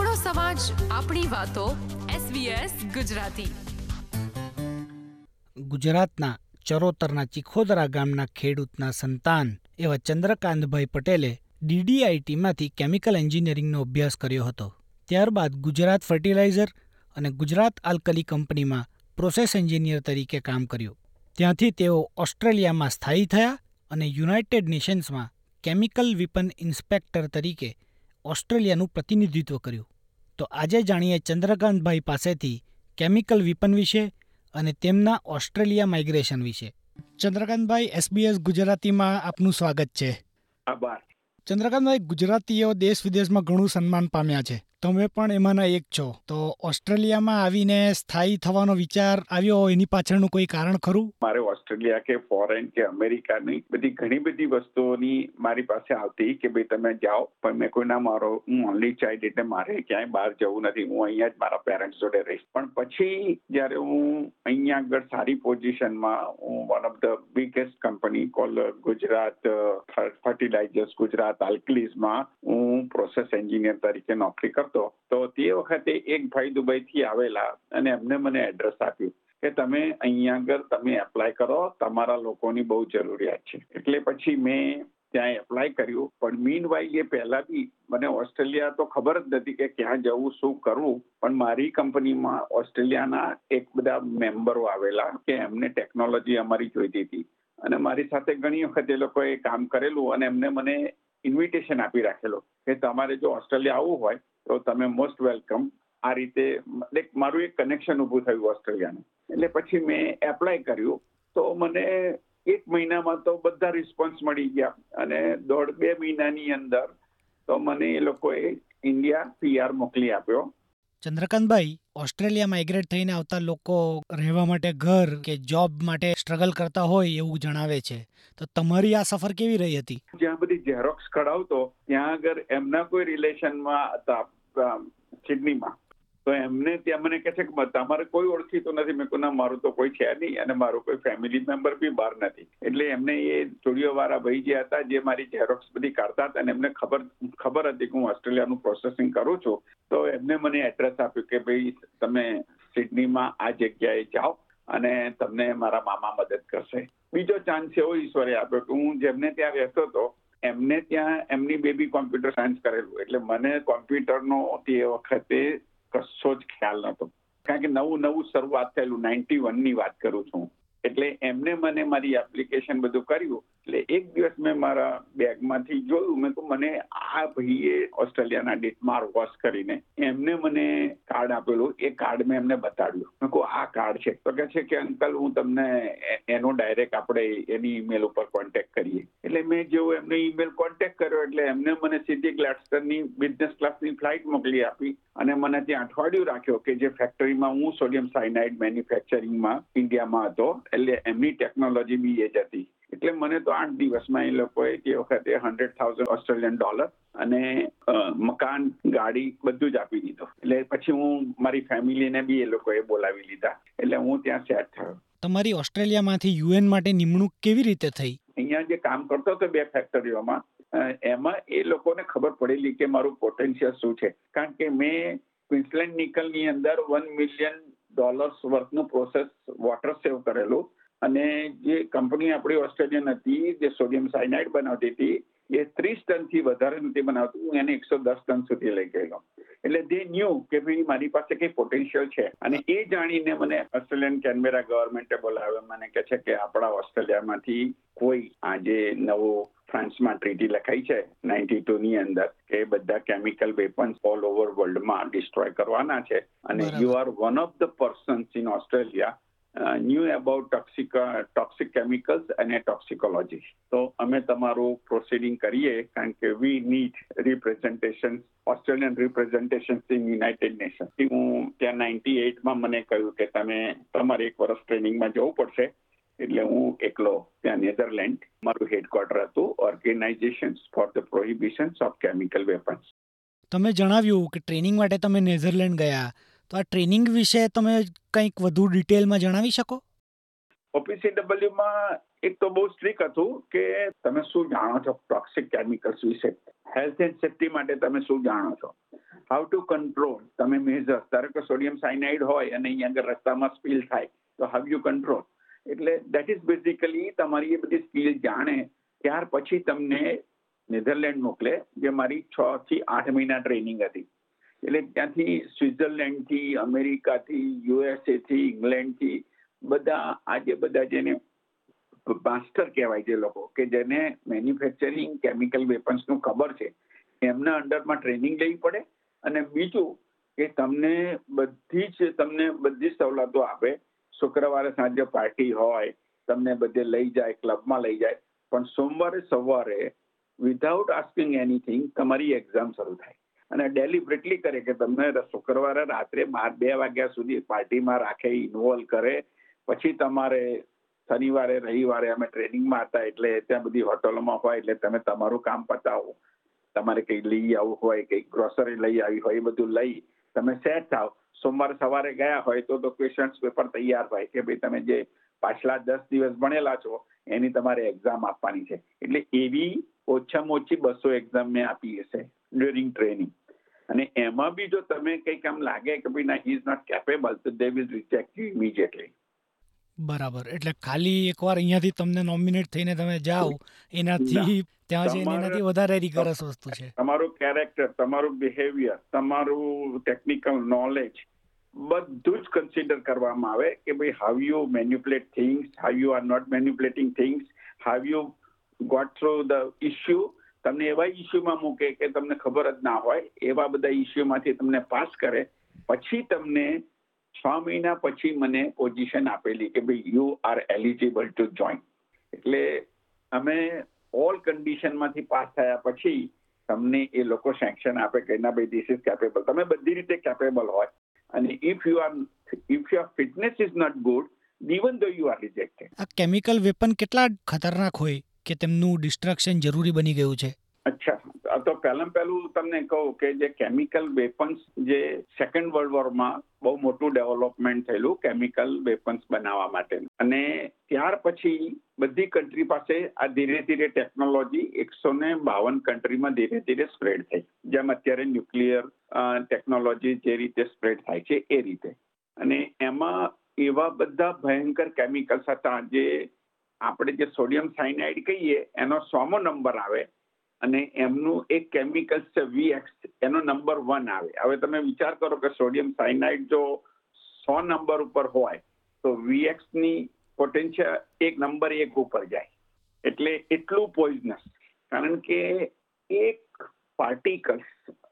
આપણો સમાજ, આપણી વાતો SBS ગુજરાતી. ગુજરાતના ચરોતરના ચિખોદરા ગામના ખેડૂતના સંતાન એવા ચંદ્રકાંતભાઈ પટેલે ડીડીઆઈટીમાંથી કેમિકલ એન્જિનિયરિંગનો અભ્યાસ કર્યો હતો. ત્યારબાદ ગુજરાત ફર્ટિલાઇઝર અને ગુજરાત આલ્કલી કંપનીમાં પ્રોસેસ એન્જિનિયર તરીકે કામ કર્યું. ત્યાંથી તેઓ ઓસ્ટ્રેલિયામાં સ્થાયી થયા અને યુનાઇટેડ નેશન્સમાં કેમિકલ વિપન ઇન્સ્પેક્ટર તરીકે ઓસ્ટ્રેલિયાનું પ્રતિનિધિત્વ કર્યું. તો આજે જાણીએ ચંદ્રકાંતભાઈ પાસેથી કેમિકલ વિપન વિશે અને તેમના ઓસ્ટ્રેલિયા માઇગ્રેશન વિશે. ચંદ્રકાંતભાઈ એસબીએસ ગુજરાતીમાં આપનું સ્વાગત છે. આભાર. ચંદ્રકાંતભાઈ ગુજરાતીઓ દેશ વિદેશમાં ઘણું સન્માન પામ્યા છે. તમે પણ એમાંના એક છો. તો ઓસ્ટ્રેલિયામાં આવીને સ્થાયી થવાનો વિચાર આવ્યો એની પાછળનું કોઈ કારણ ખરું? મારે ઓસ્ટ્રેલિયા કે ફોરેન કે અમેરિકાની બધી ઘણી બધી વસ્તુઓની મારી પાસે આવતી કે ભાઈ તમે જાઓ, પણ મેં કોઈ ના મારો, હું ઓનલી ચાઇલ્ડ એટલે મારે ક્યાંય બહાર જવું નથી, હું અહીંયા જ મારા પેરેન્ટ્સ જોડે રહીશ. પણ પછી જ્યારે હું અહીંયા આગળ સારી પોઝિશનમાં હું one of the biggest company call Gujarat fertilizers Gujarat આલ્કલીઝમાં હું પ્રોસેસ એન્જિનિયર તરીકે નોકરી કરતો તો તે વખતે એક ભાઈ દુબઈથી આવેલા અને એમને મને એડ્રેસ આપ્યું કે તમે અહીંયા આગળ તમે એપ્લાય કરો, તમારા લોકોની બહુ જરૂરિયાત છે. એટલે પછી મેં ત્યાં એપ્લાય કર્યું. પણ મીન વાઇલ એ પહેલા બી મને ઓસ્ટ્રેલિયા તો ખબર જ નથી કે ક્યાં જવું, શું કરવું. પણ મારી કંપનીમાં ઓસ્ટ્રેલિયાના એક બધા મેમ્બરો આવેલા કે એમને ટેકનોલોજી અમારી જોઈતી હતી. અને મારી સાથે ઘણી વખત એ લોકોએ કામ કરેલું અને એમને મને ઇન્વિટેશન આપી રાખેલો કે તમારે જો ઓસ્ટ્રેલિયા આવવું હોય તો તમે મોસ્ટ વેલકમ આ રીતે મારું એક કનેક્શન ઊભું થયું ઓસ્ટ્રેલિયાનું. એટલે પછી મેં એપ્લાય કર્યું. તો મને એક મહિનામાં તો બધા રિસ્પોન્સ મળી ગયા. અને દોઢ બે મહિનાની અંદર તો મને એ લોકોએ ઇન્ડિયા પીઆર મોકલી આપ્યો. ચંદ્રકાંતભાઈ ઓસ્ટ્રેલિયા માઇગ્રેટ થઈને આવતા લોકો રહેવા માટે ઘર કે જોબ માટે સ્ટ્રગલ કરતા હોય એવું જણાવે છે. તો તમારી આ સફર કેવી રહી હતી? જ્યાં બધી ઝેરોક્સ કઢાવતો, ત્યાં આગળ એમના કોઈ રિલેશનમાં હતા સિડનીમાં તો એમને ત્યાં મને કહે છે કે તમારે કોઈ ઓળખીતું નથી. મેં કહું ના, મારું તો કોઈ છે નહીં અને મારું કોઈ ફેમિલી મેમ્બર બી બહાર નથી. એટલે એમને એ સ્ટુડિયો વાળા ભાઈ જે હતા, જે મારી ઝેરોક્સ બધી કાઢતા હતા અને એમને ખબર ખબર હતી કે હું ઓસ્ટ્રેલિયાનું પ્રોસેસિંગ કરું છું, તો એમને મને એડ્રેસ આપ્યું કે, ભાઈ, તમે સિડનીમાં આ જગ્યાએ જાઓ અને તમને મારા મામા મદદ કરશે. બીજો ચાન્સ એવો ઈશ્વરે આપ્યો કે હું જેમને ત્યાં રહેતો હતો, એમને ત્યાં એમની બેબી કોમ્પ્યુટર સાયન્સ કરેલું. એટલે મને કોમ્પ્યુટરનો તે વખતે કશો જ ખ્યાલ નતો કારણ કે નવું નવું શરૂઆત થયેલું નાઇન્ટી વનની વાત કરું છું. એટલે એમને મને મારી એપ્લિકેશન બધું કર્યું. એટલે એક દિવસ મેં મારા બેગમાંથી જોયું. મેં કહું મને આ ભાઈએ ઓસ્ટ્રેલિયાના ડેટમાર વોશ કરીને એમને મને કાર્ડ આપેલું. એ કાર્ડ મેં એમને બતાડ્યું. મેં કહું આ કાર્ડ છે. તો કહે છે કે, અંકલ, હું તમને એનો ડાયરેક્ટ આપણે એની ઈમેલ ઉપર કોન્ટેક્ટ કરીએ. એટલે મેં જેવો એમને ઈમેલ કોન્ટેક્ટ કર્યો, એટલે એમને મને સીધી ગ્લેડસ્ટનની બિઝનેસ ક્લાસની ફ્લાઇટ મોકલી આપી અને મને ત્યાં અઠવાડિયું રાખ્યો કે જે ફેક્ટરીમાં હું સોડિયમ સાયનાઇડ મેન્યુફેક્ચરિંગમાં ઇન્ડિયામાં હતો. એટલે એમની ટેકનોલોજી બી એ જ હતી. મને તો આઠ દિવસમાં એ લોકોએ તે વખતે હંડ્રેડ થાઉઝન્ડ ઓસ્ટ્રેલિયન ડોલર અને મકાન ગાડી બધું જ આપી દીધું. એટલે પછી હું મારી ફેમિલીને બી એ લોકોએ બોલાવી લીધા. એટલે હું ત્યાં સેટ થયો. તમારી ઓસ્ટ્રેલિયામાંથી યુએન માટે નિમણૂક કેવી રીતે થઈ? અહીંયા જે કામ કરતો હતો બે ફેક્ટરીઓમાં એમાં એ લોકોને ખબર પડેલી કે મારું પોટેન્શિયલ શું છે. કારણ કે મેં ક્વિન્સલેન્ડ નિકલની અંદર વન મિલિયન ડોલર્સ વર્થનું પ્રોસેસ વોટર સેવ કરેલું. અને જે કંપની આપણી ઓસ્ટ્રેલિયન હતી જે સોડિયમ સાયનાઇડ બનાવતી હતી એ ત્રીસ ટનથી વધારે નથી બનાવતું હું એને એકસો દસ ટન સુધી લઈ ગયેલો. એટલે દે ન્યૂ કે ભાઈ મારી પાસે કઈ પોટેન્શિયલ છે. અને એ જાણીને મને ઓસ્ટ્રેલિયન કેનબેરા ગવર્મેન્ટે બોલાવ્યો મને કહે છે કે આપણા ઓસ્ટ્રેલિયામાંથી કોઈ આજે નવો ફ્રાન્સમાં ટ્રીટી લખાઈ છે નાઇન્ટી ટુ ની અંદર કે બધા કેમિકલ વેપન્સ ઓલ ઓવર વર્લ્ડમાં ડિસ્ટ્રોય કરવાના છે. અને you are one of the persons in Australia knew about toxic toxic chemicals અને ટોક્સિકોલોજી તો અમે તમારું પ્રોસિડિંગ કરીએ કારણ કે we need representation Australian representation in United Nation હું ત્યાં નાઇન્ટી એટમાં મને કહ્યું કે તમે, તમારે એક વર્ષ ટ્રેનિંગમાં જવું પડશે. એટલે હું એકલો ત્યાં નેધરલેન્ડ મારું હેડક્વાર્ટર હતું organisation for the prohibition of chemical weapons તમે જણાવ્યું કે ટ્રેનિંગ માટે તમે નેધરલેન્ડ ગયા. તો આ ટ્રેનિંગ વિશે તમે કંઈક વધુ ડિટેલમાં જણાવી શકો? ઓપીસીડબલ્યુમાં એક તો બહુ સ્ટ્રીક હતું કે તમે શું જાણો છો ટોક્સિક કેમિકલ્સ વિશે? હેલ્થ એન્ડ સેફટી માટે તમે શું જાણો છો? How to control? તમે મેઝર ધારો કે સોડિયમ સાયનાઇડ હોય અને અહીંયા આગળ રસ્તામાં સ્પીલ થાય, તો હાવ યુ કંટ્રોલ? એટલે દેટ ઇઝ બેઝિકલી તમારી એ બધી સ્કિલ જાણે, ત્યાર પછી તમને નેધરલેન્ડ મોકલે, જે મારી છ થી આઠ મહિના ટ્રેનિંગ હતી. એટલે ત્યાંથી સ્વિટ્ઝરલેન્ડથી, અમેરિકાથી, યુએસએથી, ઇંગ્લેન્ડથી બધા, આજે બધા જેને માસ્ટર કહેવાય છે લોકો, કે જેને મેન્યુફેક્ચરિંગ કેમિકલ વેપન્સનું ખબર છે, એમના અંડરમાં ટ્રેનિંગ લેવી પડે. અને બીજું કે તમને બધી જ, તમને બધી જ સવલતો આપે. શુક્રવારે સાંજે પાર્ટી હોય, તમને બધે લઈ જાય, ક્લબમાં લઈ જાય. પણ સોમવારે સવારે વિધાઉટ આસ્કિંગ એનીથિંગ તમારી એક્ઝામ શરૂ થાય. અને ડેલિબ્રેટલી કરે કે તમને શુક્રવારે રાત્રે બાર, બે વાગ્યા સુધી પાર્ટીમાં રાખે ઇન્વોલ્વ કરે. પછી તમારે શનિવારે, રવિવારે અમે ટ્રેનિંગમાં હતા એટલે ત્યાં બધી હોટલોમાં હોય એટલે તમે તમારું કામ પતાવો. તમારે કંઈ લઈ આવવું હોય, કંઈ ગ્રોસરી લઈ આવી હોય, એ બધું લઈ તમે સેટ થાવ. સોમવારે સવારે ગયા હોય તો તો ક્વેશ્ચન્સ પેપર તૈયાર હોય કે ભાઈ તમે જે પાછલા દસ દિવસ ભણેલા છો, એની તમારે એક્ઝામ આપવાની છે. એટલે એવી ઓછામાં ઓછી બસો એક્ઝામ મેં આપી હશે ડ્યુરિંગ ટ્રેનિંગ અને એમાં બી જો તમે કંઈક આમ લાગે કે ભાઈ ના ઇઝ નોટ કેપેબલ તો they will reject you immediately બરાબર. એટલે ખાલી એકવાર અહીંયાથી તમને નોમિનેટ થઈને તમે જાઓ એનાથી ત્યાં જઈને એનાથી વધારે રિગરસ વસ્તુ છે. તમારું કેરેક્ટર તમારું બિહેવિયર તમારું ટેકનિકલ નોલેજ બધું જ કન્સિડર કરવામાં આવે કે ભાઈ how you manipulate things how you are not manipulating things how you got through the issue તમને એવા ઇસ્યુમાં મૂકે કે તમને ખબર જ ના હોય, એવા બધા ઇસ્યુમાંથી તમને પાસ કરે, પછી તમને છ મહિના પછી મને પોઝિશન આપેલી કે ભાઈ you are eligible to join એટલે અમે ઓલ કન્ડિશનમાંથી પાસ થયા પછી તમને એ લોકો સેન્કશન આપે કે ના ભાઈ ધીસ ઇઝ કેપેબલ તમે બધી રીતે કેપેબલ હોય અને if you are if your fitness is not good even though you are rejected આ કેમિકલ વેપન કેટલા ખતરનાક હોય? કે તેમનું ડિસ્ટ્રક્શન જરૂરી બની ગયું છે? અચ્છા. તો પહેલાં પહેલું તમને કહું કે જે કેમિકલ વેપન્સ જે સેકન્ડ વર્લ્ડ વોરમાં બહુ મોટું ડેવલપમેન્ટ થયેલું કેમિકલ વેપન્સ બનાવવા માટે. અને ત્યાર પછી બધી કન્ટ્રી પાસે આ ધીરે ધીરે ટેકનોલોજી એકસો ને બાવન કન્ટ્રીમાં ધીરે ધીરે સ્પ્રેડ થઈ. જેમ અત્યારે ન્યુક્લિયર ટેકનોલોજી જે રીતે સ્પ્રેડ થાય છે એ રીતે. અને એમાં એવા બધા ભયંકર કેમિકલ્સ હતા જે આપણે જે સોડિયમ સાયનાઇડ કહીએ, એનો સોમો નંબર આવે અને એમનું એક કેમિકલ છે વીએક્સ એનો નંબર વન આવે. હવે તમે વિચાર કરો કે સોડિયમ સાયનાઇડ જો સો નંબર ઉપર હોય, તો વીએક્સની પોટેન્શિયલ એક નંબર એક ઉપર જાય. એટલે એટલું પોઈઝનસ. કારણ કે એક પાર્ટિકલ્સ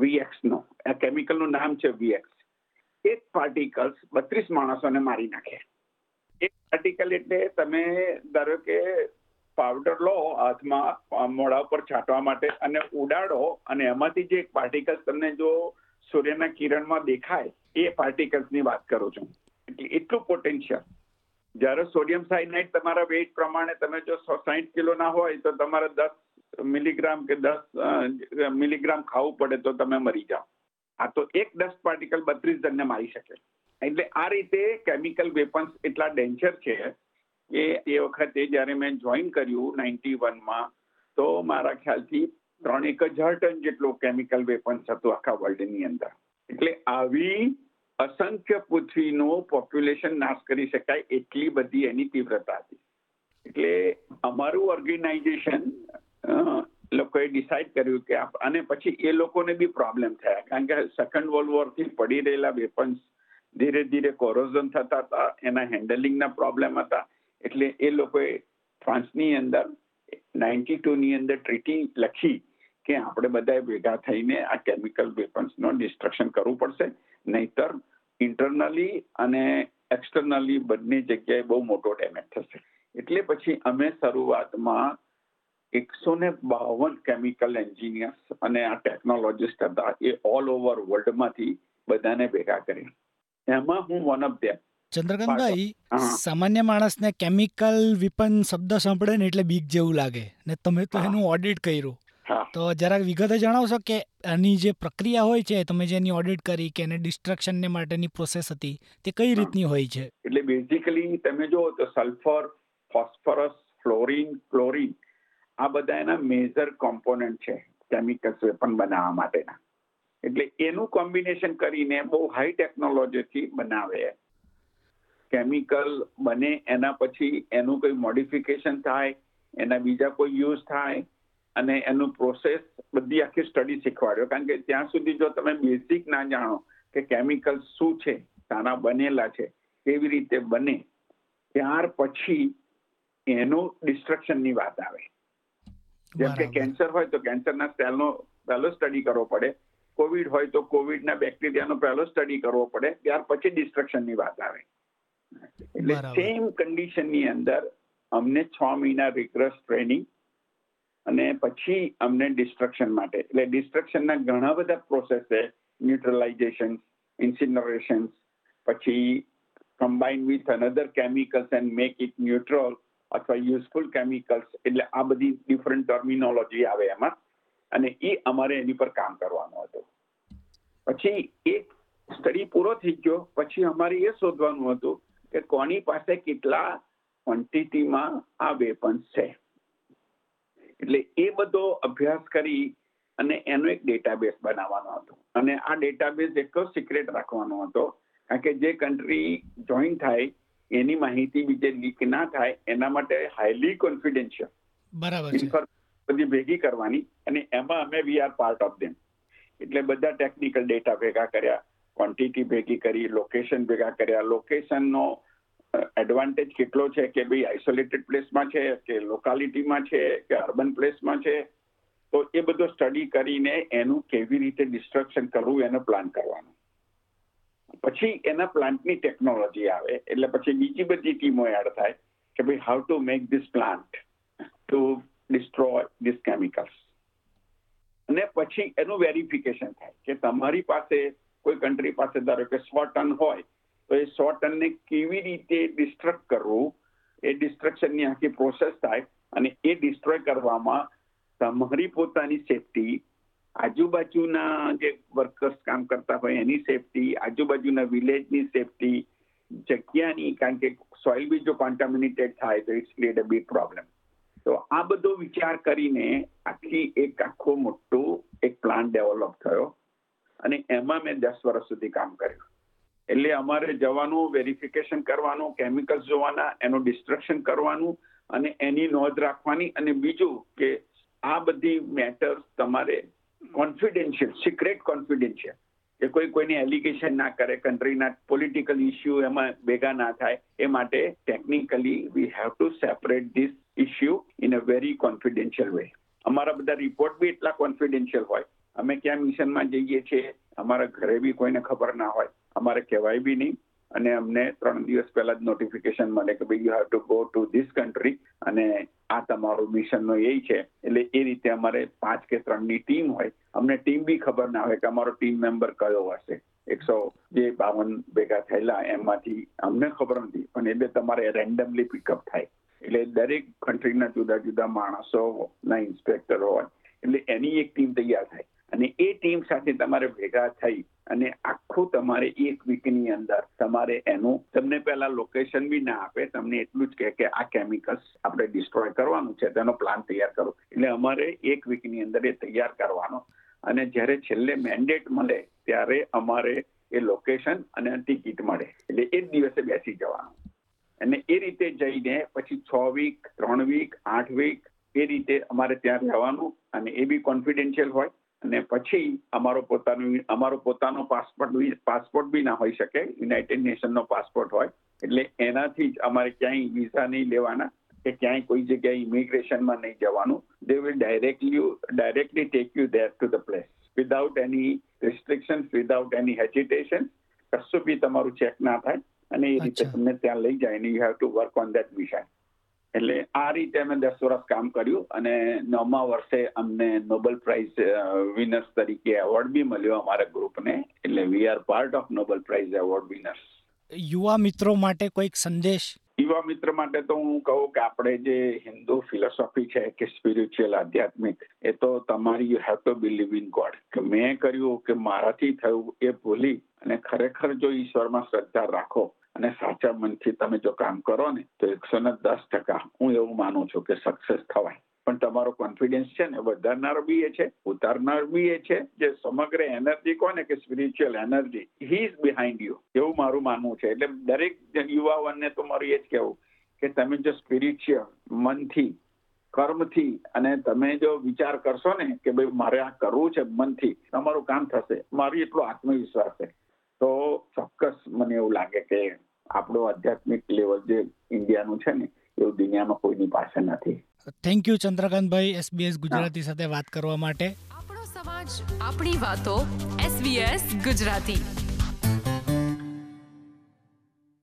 વીએક્સ નો આ કેમિકલનું નામ છે વીએક્સ એક પાર્ટિકલ્સ બત્રીસ માણસોને મારી નાખે. એક એટલે તમે ધારો કે પાવડર લો હાથમાં મોઢા ઉપર છાંટવા માટે અને ઉડાડો અને એમાંથી જે પાર્ટિકલ્સ તમને જો સૂર્યના કિરણમાં દેખાય, એ પાર્ટિકલ્સની વાત કરું છું. એટલે એટલું પોટેન્શિયલ જ્યારે સોડિયમ સાયનાઇડ તમારા વેઇટ પ્રમાણે તમે જો સાહીઠ કિલોના હોય, તો તમારે દસ મિલીગ્રામ કે દસ મિલીગ્રામ ખાવું પડે તો તમે મરી જાઓ. આ તો એક ડસ્ટ પાર્ટિકલ બત્રીસ જણને મારી શકે. એટલે આ રીતે કેમિકલ વેપન્સ એટલા ડેન્જર છે કે એ વખતે જ્યારે મેં જોઈન કર્યું નાઇન્ટી વનમાં તો મારા ખ્યાલથી ત્રણ એક હજાર ટન જેટલું કેમિકલ વેપન્સ હતું આખા વર્લ્ડની અંદર. એટલે આવી અસંખ્ય પૃથ્વીનું પોપ્યુલેશન નાશ કરી શકાય એટલી બધી એની તીવ્રતા હતી. એટલે અમારું ઓર્ગેનાઇઝેશન લોકોએ ડિસાઇડ કર્યું કે અને પછી એ લોકોને બી પ્રોબ્લેમ થયા. કારણ કે સેકન્ડ વર્લ્ડ વોરથી પડી રહેલા વેપન્સ ધીરે ધીરે કોરોઝન થતા હતા, એના હેન્ડલિંગના પ્રોબ્લેમ હતા. એટલે એ લોકોએ ફ્રાન્સની અંદર નાઇન્ટી ટુની અંદર ટ્રીટી લખી કે આપણે બધાએ ભેગા થઈને આ કેમિકલ વેપન્સનો ડિસ્ટ્રક્શન કરવું પડશે. નહીતર ઇન્ટરનલી અને એક્સટર્નલી બંને જગ્યાએ બહુ મોટો ડેમેજ થશે. એટલે પછી અમે શરૂઆતમાં એકસો ને બાવન કેમિકલ એન્જિનિયર્સ અને આ ટેકનોલોજીસ્ટ હતા એ ઓલ ઓવર વર્લ્ડમાંથી બધાને ભેગા કર્યા. એમાં હું વન ઓફ ધેમ ચંદ્રકાંતભાઈ. સામાન્ય માણસને કેમિકલ વિપન શબ્દ સાંભળે ને એટલે બીક જેવું લાગે. ને તમે તો એનું ઓડિટ કર્યું. તો જરાક વિગતે જણાવશો કે આની જે પ્રક્રિયા હોય છે તમે જેની ઓડિટ કરી કે એને ડિસ્ટ્રક્શનને માટેની પ્રોસેસ હતી તે કઈ રીતની હોય છે? એટલે બેઝિકલી તમે જુઓ તો સલ્ફર ફોસ્ફરસ ફ્લોરિન ક્લોરિન આ બધા એના મેજર કોમ્પોનન્ટ છે કેમિકલ્સ વેપન બનાવવા માટેના. એટલે એનું કોમ્બિનેશન કરીને બહુ હાઈ ટેકનોલોજીથી બનાવે કેમિકલ બને એના પછી એનું કોઈ મોડિફિકેશન થાય એના બીજા કોઈ યુઝ થાય અને એનું પ્રોસેસ બધી આખી સ્ટડી શીખવાડ્યો કારણ કે ત્યાં સુધી જો તમે બેઝિક ના જાણો કે કેમિકલ શું છે શાના બનેલા છે કેવી રીતે બને ત્યાર પછી એનું ડિસ્ટ્રક્શનની વાત આવે. જેમ કે કેન્સર હોય તો કેન્સરના સેલનો પહેલો સ્ટડી કરવો પડે. કોવિડ હોય તો કોવિડના બેક્ટેરિયાનો પહેલો સ્ટડી કરવો પડે ત્યાર પછી ડિસ્ટ્રક્શનની વાત આવે. એટલે સેમ કન્ડિશનની અંદર અમને છ મહિના રિક્રસ ટ્રેનિંગ અને પછી અમને ડિસ્ટ્રક્શન માટે. એટલે ડિસ્ટ્રક્શનના ઘણા બધા પ્રોસેસ છે ન્યુટ્રલાઇઝેશન ઇન્સિનરેશન પછી combine with another chemicals and make it neutral અથવા યુઝફુલ કેમિકલ્સ એટલે આ બધી ડિફરન્ટ ટર્મિનોલોજી આવે એમાં. અને એ અમારે એની પર કામ કરવાનું હતું. પછી એક સ્ટડી પૂરો થઈ ગયો. પછી અમારે એ શોધવાનું હતું કે કોની પાસે કેટલા ક્વોન્ટિટીમાં આ વેપન્સ છે. એટલે એ બધો અભ્યાસ કરી અને એનો એક ડેટાબેઝ બનાવવાનો હતો. અને આ ડેટાબેઝ એટલો સિક્રેટ રાખવાનો હતો કારણ કે જે કન્ટ્રી જોઈન થાય એની માહિતી બીજે લીક ના થાય એના માટે હાઈલી કોન્ફિડેન્શિયલ બરાબર બધી ભેગી કરવાની અને એમાં અમે we are part of them એટલે બધા ટેકનિકલ ડેટા ભેગા કર્યા ક્વોન્ટિટી ભેગી કરી લોકેશન ભેગા કર્યા. લોકેશનનો એડવાન્ટેજ કેટલો છે કે ભાઈ આઇસોલેટેડ પ્લેસમાં છે, કે લોકાલિટીમાં છે, કે અર્બન પ્લેસમાં છે? તો એ બધો સ્ટડી કરીને એનું કેવી રીતે ડિસ્ટ્રક્શન કરવું એનો પ્લાન કરવાનો. પછી એના પ્લાન્ટની ટેકનોલોજી આવે, એટલે પછી બીજી બધી ટીમો એડ થાય કે ભાઈ how to make this plant to destroy this chemicals અને પછી એનું વેરિફિકેશન થાય કે તમારી પાસે, કોઈ કન્ટ્રી પાસે ધારો કે સો ટન હોય, તો એ સો ટનને કેવી રીતે ડિસ્ટ્રક્ટ કરવું? એ ડિસ્ટ્રક્શનની આખી પ્રોસેસ થાય અને એ ડિસ્ટ્રોય કરવામાં તમારી પોતાની સેફટી આજુબાજુના જે વર્કર્સ કામ કરતા હોય એની સેફટી આજુબાજુના વિલેજની સેફટી જગ્યાની, કારણ કે સોઇલ બી જો કોન્ટામિનેટેડ થાય તો it's create a big problem તો આ બધો વિચાર કરીને આખી એક આખો મોટો એક પ્લાન ડેવલપ થયો અને એમાં મેં દસ વર્ષ સુધી કામ કર્યું. એટલે અમારે જવાનું વેરિફિકેશન કરવાનું કેમિકલ્સ જોવાના, એનું ડિસ્ટ્રક્શન કરવાનું અને એની નોંધ રાખવાની અને બીજું કે આ બધી મેટર્સ તમારે કોન્ફિડેન્શિયલ સિક્રેટ કોન્ફિડેન્શિયલ કે કોઈ કોઈને એલિગેશન ના કરે કન્ટ્રીના પોલિટિકલ ઇસ્યુ એમાં ભેગા ના થાય, એ માટે technically we have to separate this issue in a very confidential way અમારા બધા રિપોર્ટ બી એટલા કોન્ફિડેન્શિયલ હોય. અમે ક્યાં મિશનમાં જઈએ છીએ, અમારા ઘરે બી કોઈને ખબર ના હોય. અમારે કહેવાય બી નહીં. અને અમને ત્રણ દિવસ પહેલા જ નોટિફિકેશન મળે કે ભાઈ you have to go to this country અને આ તમારું મિશનનો એ છે. એટલે એ રીતે અમારે પાંચ કે ત્રણની ટીમ હોય. અમને ટીમ બી ખબર ના હોય કે અમારો ટીમ મેમ્બર કયો હશે. એકસો જે બાવન ભેગા થયેલા, એમાંથી અમને ખબર નથી. પણ એટલે તમારે રેન્ડમલી પિકઅપ થાય. એટલે દરેક કન્ટ્રીના જુદા જુદા માણસો ના ઇન્સ્પેક્ટર હોય. એટલે એની એક ટીમ તૈયાર થાય. અને એ ટીમ સાથે તમારે ભેગા થઈ અને આખું તમારે એક વીકની અંદર તમારે એનું, તમને પહેલા લોકેશન બી ના આપે, તમને એટલું જ કહે કે આ કેમિકલ્સ આપણે ડિસ્ટ્રોય કરવાનું છે, તેનો પ્લાન તૈયાર કરો. એટલે અમારે એક વીકની અંદર એ તૈયાર કરવાનો. અને જ્યારે છેલ્લે મેન્ડેટ મળે, ત્યારે અમારે એ લોકેશન અને ટિકિટ મળે. એટલે એ જ દિવસે બેસી જવાનું. અને એ રીતે જઈને પછી છ વીક ત્રણ વીક આઠ વીક એ રીતે અમારે ત્યાં રહેવાનું અને એ બી કોન્ફિડેન્શિયલ હોય. અને પછી અમારો પોતાનો અમારો પોતાનો પાસપોર્ટ પાસપોર્ટ બી ના હોઈ શકે. યુનાઇટેડ નેશનનો પાસપોર્ટ હોય. એટલે એનાથી જ અમારે ક્યાંય વિઝા નહીં લેવાના કે ક્યાંય કોઈ જગ્યાએ ઇમિગ્રેશનમાં નહીં જવાનું. They will directly directly take you there to the place without any restriction without any hesitation કશું બી તમારું ચેક ના થાય અને એ રીતે તમને ત્યાં લઈ જાય અને you have to work on that mission એટલે આ રીતે અમે દસ વર્ષ કામ કર્યું અને નવમા વર્ષે અમને નોબેલ પ્રાઇઝ વિનર્સ તરીકે એવોર્ડ બી મળ્યો અમારા ગ્રુપને એટલે we are part of Nobel prize award winners યુવા મિત્રો માટે કોઈક સંદેશ? યુવા મિત્ર માટે તો હું કહું કે આપણે જે હિન્દુ ફિલોસોફી છે કે સ્પિરિચ્યુઅલ આધ્યાત્મિક એ તો તમારી you have to believe in God કે મેં કર્યું કે મારાથી થયું એ ભૂલી અને ખરેખર જો ઈશ્વરમાં શ્રદ્ધા રાખો અને સાચા મનથી તમે જો કામ કરો ને, તો એકસો ને દસ ટકા. હું એવું માનું છું કે સક્સેસ થવાય. પણ તમારો કોન્ફિડન્સ છે ને વધારનાર બી એ છે, ઉતારનાર બી એ છે, જે સમગ્ર એનર્જી કોને કે spiritual energy he is behind you એવું મારું માનવું છે. એટલે દરેક યુવાઓને તો મારું એ જ કહેવું કે તમે જો સ્પિરિચ્યુઅલ મનથી, કર્મથી અને તમે જો વિચાર કરશો ને કે ભાઈ મારે આ કરવું છે મનથી, તમારું કામ થશે. મારી એટલો આત્મવિશ્વાસ છે. તો ચોક્કસ મને એવું લાગે કે આપણો આધ્યાત્મિક લેવલ જે ઇન્ડિયાનું છે ને એવું દુનિયામાં કોઈની પાસે નથી. Thank you Chandrakantbhai SBS Gujarati સાથે વાત કરવા માટે. આપણો સમાજ આપણી વાતો એસબીએસ ગુજરાતી.